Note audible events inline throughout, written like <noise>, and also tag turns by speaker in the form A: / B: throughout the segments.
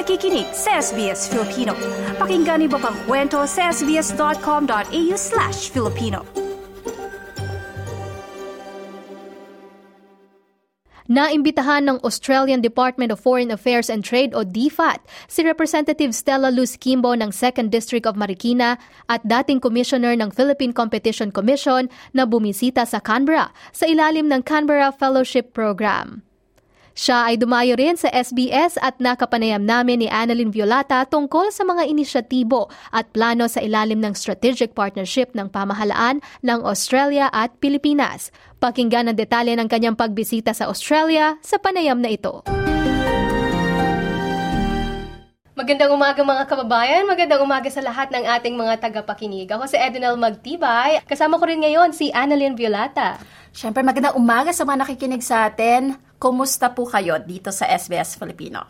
A: Nakikinig sa SBS Filipino. Pakinggan niyo pa kwento sa sbs.com.au slash Filipino.
B: Naimbitahan ng Australian Department of Foreign Affairs and Trade o DFAT si Representative Stella Luz Kimbo ng 2nd District of Marikina at dating Commissioner ng Philippine Competition Commission na bumisita sa Canberra sa ilalim ng Canberra Fellowship Program. Siya ay dumayo rin sa SBS at nakapanayam namin ni Annalyn Violata tungkol sa mga inisyatibo at plano sa ilalim ng strategic partnership ng pamahalaan ng Australia at Pilipinas. Pakinggan ang detalye ng kanyang pagbisita sa Australia sa panayam na ito. Magandang umaga mga kababayan, magandang umaga sa lahat ng ating mga tagapakinig. Ako si Edinel Magtibay, kasama ko rin ngayon si Annalyn Violata.
C: Siyempre magandang umaga sa mga nakikinig sa atin. Kumusta po kayo dito sa SBS Filipino?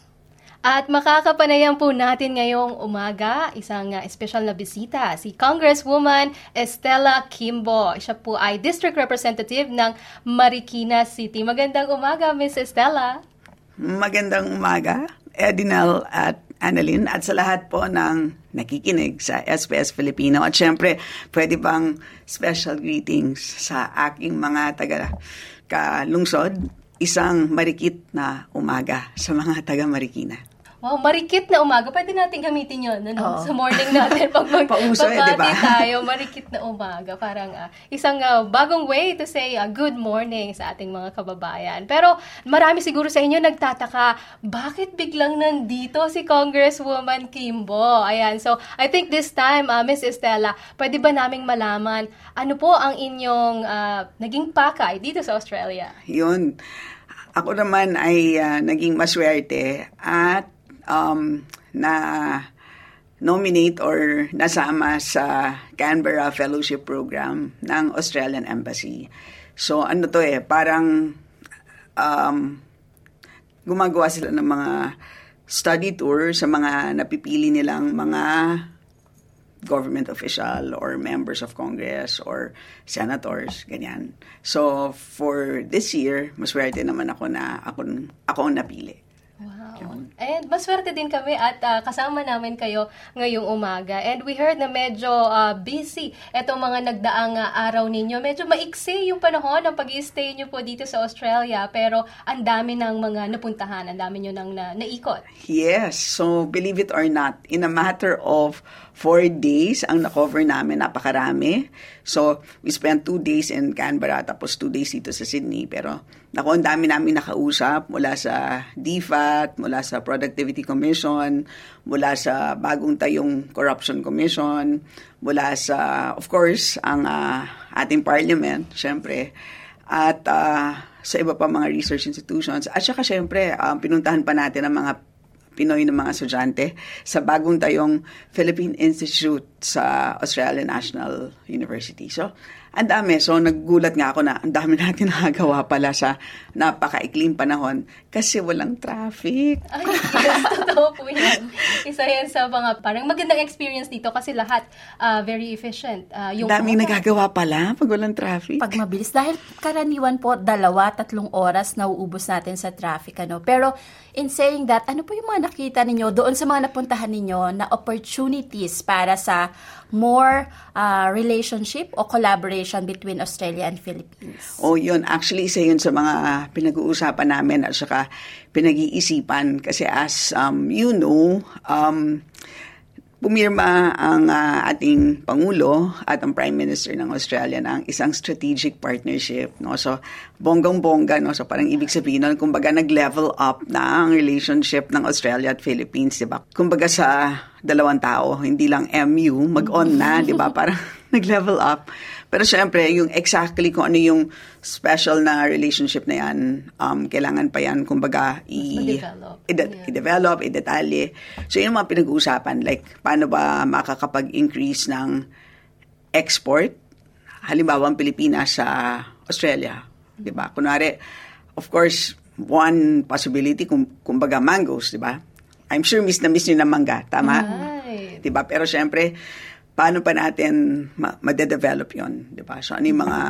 B: At makakapanayam po natin ngayong umaga isang uh, espesyal na bisita, si Congresswoman Estela Kimbo. Siya po ay District Representative ng Marikina City. Magandang umaga, Miss Estela.
D: Magandang umaga, Edinel at Annalyn at sa lahat po ng nakikinig sa SBS Filipino. At syempre, pwede bang special greetings sa aking mga taga kalungsod. Isang marikit na umaga sa mga taga Marikina.
B: Wow, marikit na umaga. Pwede natin gamitin yun ano? sa morning natin <laughs> pag
D: Pauso, eh, diba?
B: tayo. Marikit na umaga. Parang uh, isang uh, bagong way to say uh, good morning sa ating mga kababayan. Pero marami siguro sa inyo nagtataka, bakit biglang nandito si Congresswoman Kimbo? Ayan, so I think this time, uh, Miss Estela, pwede ba naming malaman ano po ang inyong uh, naging pakay dito sa Australia?
D: Yun. Ako naman ay uh, naging maswerte at um, na nominate or nasama sa Canberra Fellowship Program ng Australian Embassy. So ano to eh, parang um, gumagawa sila ng mga study tour sa mga napipili nilang mga government official or members of Congress or senators, ganyan. So, for this year, maswerte naman ako na ako, ako ang napili.
B: Wow. And maswerte din kami at uh, kasama namin kayo ngayong umaga. And we heard na medyo uh, busy itong mga nagdaang uh, araw ninyo. Medyo maiksi yung panahon ng pag stay nyo po dito sa Australia. Pero ang dami ng mga napuntahan, ang dami nyo nang na, naikot.
D: Yes. So, believe it or not, in a matter of four days ang na-cover namin, napakarami. So, we spent two days in Canberra, tapos two days dito sa Sydney. Pero, naku, ang dami namin nakausap mula sa DFAT, mula sa Productivity Commission, mula sa bagong tayong Corruption Commission, mula sa, of course, ang uh, ating parliament, syempre, at uh, sa iba pa mga research institutions. At saka, syempre, um, pinuntahan pa natin ang mga Pinoy ng mga estudyante sa bagong tayong Philippine Institute sa Australian National University. So, ang dami. So, naggulat nga ako na ang dami natin <laughs> nakagawa pala sa napakaikling panahon kasi walang traffic.
B: Ay, yes, <laughs> totoo po yan. Isa yan sa mga parang magandang experience dito kasi lahat uh, very efficient. Uh,
D: yung Daming oh, nagagawa pala pag walang traffic.
C: Pag mabilis. Dahil karaniwan po, dalawa, tatlong oras na uubos natin sa traffic. Ano? Pero in saying that, ano po yung mga nakita ninyo doon sa mga napuntahan ninyo na opportunities para sa more uh, relationship o collaboration between Australia and Philippines?
D: Oh, yun. Actually, isa yun sa mga pinag-uusapan namin at saka pinag-iisipan. Kasi as um, you know, um, pumirma ang uh, ating Pangulo at ang Prime Minister ng Australia ng isang strategic partnership. No? So, bonggang-bongga. No? So, parang ibig sabihin nun, kumbaga nag-level up na ang relationship ng Australia at Philippines. Diba? Kumbaga sa dalawang tao, hindi lang MU, mag-on na, di ba? <laughs> Parang nag-level up. Pero syempre, yung exactly kung ano yung special na relationship na yan, um, kailangan pa yan, kumbaga, i-
B: Ma-develop.
D: i-
B: Yeah.
D: i-develop, i-detalye. So, yun yung mga pinag-uusapan. Like, paano ba makakapag-increase ng export? Halimbawa, ang Pilipinas sa Australia. Di ba? Kunwari, of course, one possibility, kung, kumbaga, mangoes, di ba? I'm sure miss na miss nyo ng mangga. Tama?
B: Right.
D: 'di ba? Pero syempre, paano pa natin ma- ma-develop 'yon, 'di ba? So ano yung mga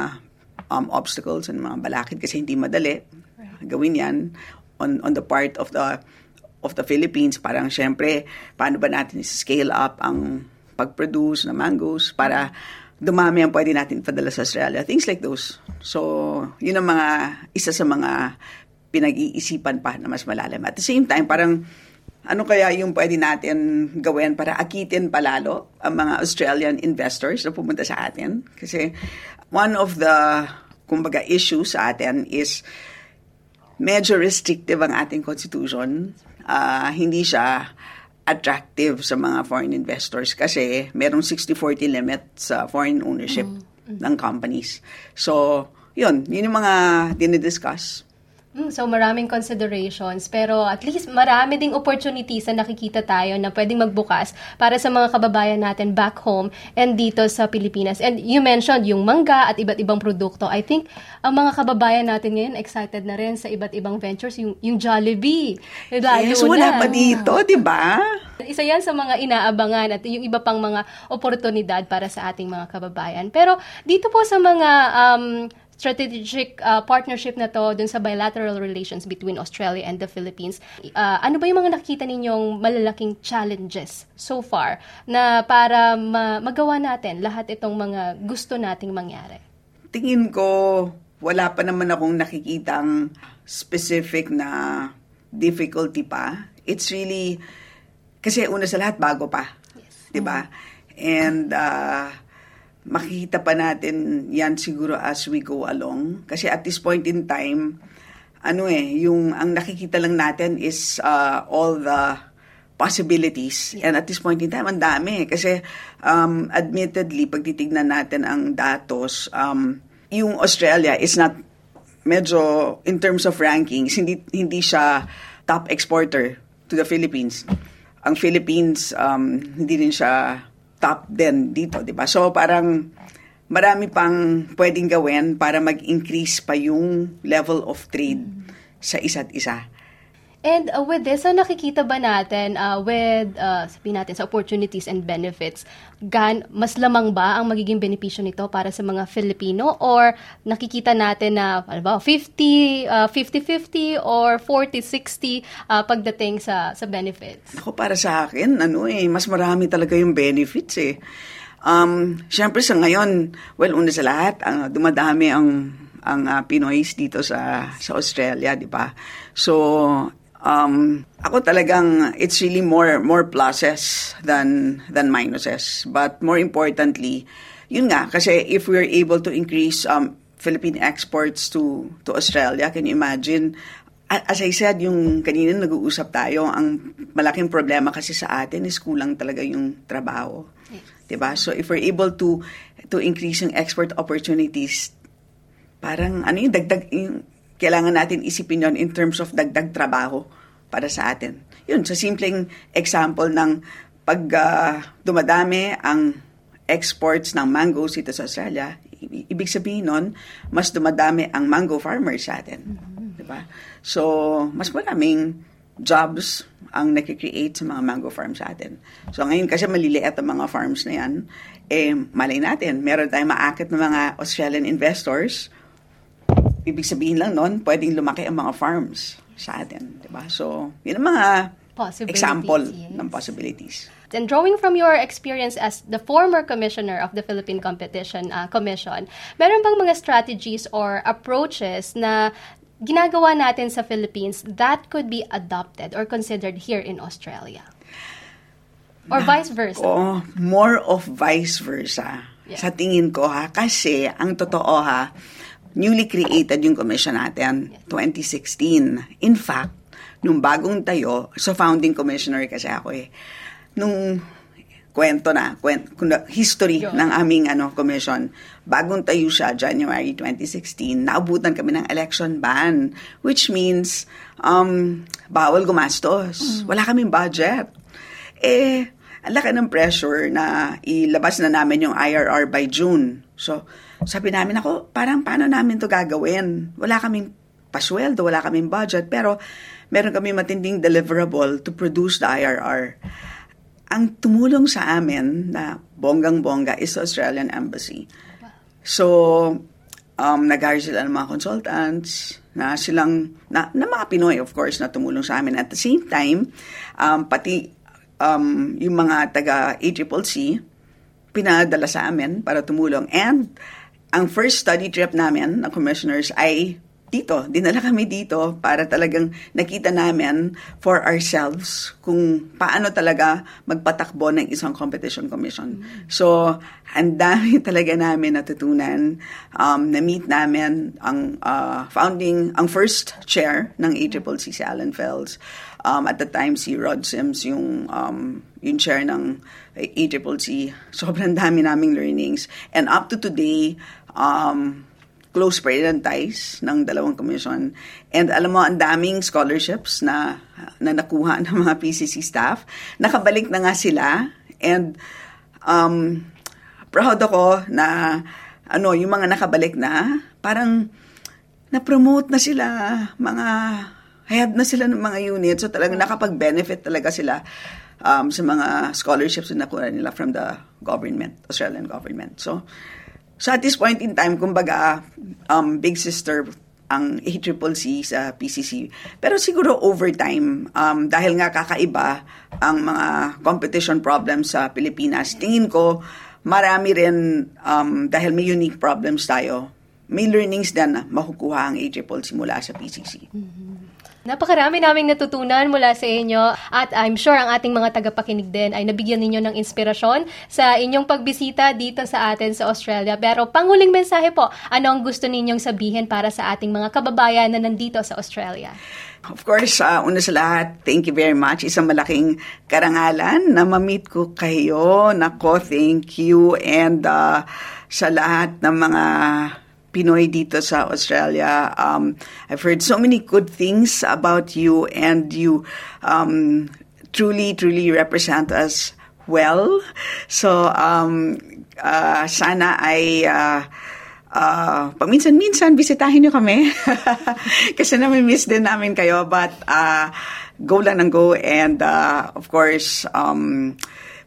D: um, obstacles and mga balakid kasi hindi madali gawin 'yan on on the part of the of the Philippines. Parang syempre, paano ba natin scale up ang pag-produce ng mangoes para dumami ang pwede natin padala sa Australia. Things like those. So, yun ang mga, isa sa mga pinag-iisipan pa na mas malalim. At the same time, parang ano kaya yung pwede natin gawin para akitin palalo ang mga Australian investors na pumunta sa atin? Kasi one of the, kumbaga, issues sa atin is medyo restrictive ang ating constitution. Ah, hindi siya attractive sa mga foreign investors kasi merong 60-40 limit sa foreign ownership ng companies. So, yun, yun yung mga dinidiscuss.
B: Mm, so maraming considerations pero at least marami ding opportunities na nakikita tayo na pwedeng magbukas para sa mga kababayan natin back home and dito sa Pilipinas. And you mentioned yung mangga at iba't ibang produkto. I think ang mga kababayan natin ngayon excited na rin sa iba't ibang ventures yung yung Jollibee. Lalo
D: yes, wala
B: na.
D: pa dito, di ba?
B: Isa yan sa mga inaabangan at yung iba pang mga oportunidad para sa ating mga kababayan. Pero dito po sa mga um, strategic uh, partnership na to dun sa bilateral relations between Australia and the Philippines, uh, ano ba yung mga nakikita ninyong malalaking challenges so far na para ma- magawa natin lahat itong mga gusto nating mangyari?
D: Tingin ko, wala pa naman akong nakikitang specific na difficulty pa. It's really, kasi una sa lahat, bago pa. Yes. 'Di ba? And uh, makikita pa natin yan siguro as we go along. Kasi at this point in time, ano eh, yung ang nakikita lang natin is uh, all the possibilities. And at this point in time, ang dami. Kasi um, admittedly, pag titignan natin ang datos, um, yung Australia is not medyo in terms of rankings, hindi, hindi siya top exporter to the Philippines. Ang Philippines, um, hindi rin siya top din dito, di ba? So parang marami pang pwedeng gawin para mag-increase pa yung level of trade sa isa't isa.
B: And uh, with this, so nakikita ba natin uh, with, uh, sabihin natin, sa opportunities and benefits, gan, mas lamang ba ang magiging benepisyo nito para sa mga Filipino? Or nakikita natin na, ano ba, 50, uh, 50-50 or 40-60 uh, pagdating sa, sa benefits?
D: Ako para sa akin, ano eh, mas marami talaga yung benefits eh. Um, Siyempre sa ngayon, well, una sa lahat, uh, dumadami ang ang uh, Pinoys dito sa sa Australia, di ba? So, um, ako talagang it's really more more pluses than than minuses. But more importantly, yun nga kasi if we're able to increase um, Philippine exports to to Australia, can you imagine as I said, yung kanina nag-uusap tayo, ang malaking problema kasi sa atin is kulang talaga yung trabaho. Yes. 'Di ba? So if we're able to to increase yung export opportunities, parang ano yung dagdag yung kailangan natin isipin yon in terms of dagdag trabaho para sa atin. Yun, sa simpleng example ng pag uh, dumadami ang exports ng mangoes dito sa Australia, ibig sabihin nun, mas dumadami ang mango farmers sa atin. Mm-hmm. Diba? So, mas maraming jobs ang nakikreate sa mga mango farms sa atin. So, ngayon kasi maliliit ang mga farms na yan, eh, malay natin, meron tayong maakit ng mga Australian investors, ibig sabihin lang nun, pwedeng lumaki ang mga farms sa atin. Diba? So, yun ang mga example yes. ng possibilities.
B: And drawing from your experience as the former commissioner of the Philippine Competition uh, Commission, meron bang mga strategies or approaches na ginagawa natin sa Philippines that could be adopted or considered here in Australia? Or vice versa?
D: Oh, more of vice versa. Yeah. Sa tingin ko ha, kasi ang totoo ha, newly created yung commission natin, 2016. In fact, nung bagong tayo, so founding commissioner kasi ako eh, nung kwento na, kwento, history
B: Yun.
D: ng aming ano commission. Bagong tayo siya, January 2016, naabutan kami ng election ban, which means um, bawal gumastos. Wala kaming budget. Eh, ang laki ng pressure na ilabas na namin yung IRR by June. So, sabi namin ako, parang paano namin to gagawin? Wala kaming pasweldo, wala kaming budget, pero meron kami matinding deliverable to produce the IRR. Ang tumulong sa amin na bonggang-bongga is Australian Embassy. So, um, nag-hire sila ng mga consultants na silang, na, na mga Pinoy of course, na tumulong sa amin. At the same time, um, pati um, yung mga taga-ACCC, pinadala sa amin para tumulong. And ang first study trip namin ng commissioners ay dito. Dinala kami dito para talagang nakita namin for ourselves kung paano talaga magpatakbo ng isang competition commission. So, ang dami <laughs> talaga namin natutunan. Um, na-meet namin ang uh, founding, ang first chair ng ACCC, si Alan Fells. Um, at the time, si Rod Sims, yung, um, yung chair ng ACCC. <laughs> Sobrang dami naming learnings. And up to today, um, close ang ties ng dalawang commission. And alam mo, ang daming scholarships na, na nakuha <laughs> ng mga PCC staff. Nakabalik na nga sila. And um, proud ako na ano, yung mga nakabalik na, parang na-promote na sila, mga head na sila ng mga units. So talagang nakapag-benefit talaga sila um, sa mga scholarships na nakuha nila from the government, Australian government. So, So at this point in time, kumbaga, um, big sister ang ACCC sa PCC. Pero siguro over time, um, dahil nga kakaiba ang mga competition problems sa Pilipinas, tingin ko marami rin, um, dahil may unique problems tayo, may learnings din na makukuha ang ACCC mula sa PCC.
B: Napakarami naming natutunan mula sa inyo at I'm sure ang ating mga tagapakinig din ay nabigyan ninyo ng inspirasyon sa inyong pagbisita dito sa atin sa Australia. Pero panguling mensahe po, ano ang gusto ninyong sabihin para sa ating mga kababayan na nandito sa Australia?
D: Of course, uh, una sa lahat, thank you very much. Isang malaking karangalan na ma-meet ko kayo. Nako, thank you. And uh, sa lahat ng mga Pinoy dito sa Australia. Um, I've heard so many good things about you and you um, truly, truly represent us well. So, um, uh, sana ay uh, uh, paminsan-minsan bisitahin niyo kami. <laughs> Kasi nami-miss din namin kayo. But uh, go lang ng go. And uh, of course, um,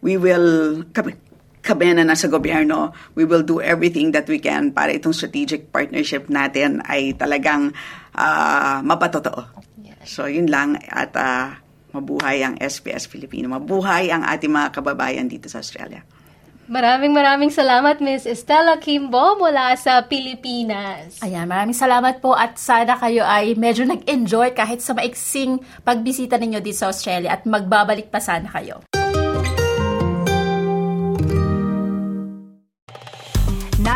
D: we will... Kami, kami na nasa gobyerno, we will do everything that we can para itong strategic partnership natin ay talagang uh, mapatotoo. So, yun lang. At uh, mabuhay ang SPS Filipino. Mabuhay ang ating mga kababayan dito sa Australia.
B: Maraming maraming salamat, Miss Estella Kimbo mula sa Pilipinas.
C: Ayan, maraming salamat po at sana kayo ay medyo nag-enjoy kahit sa maiksing pagbisita ninyo dito sa Australia at magbabalik pa sana kayo.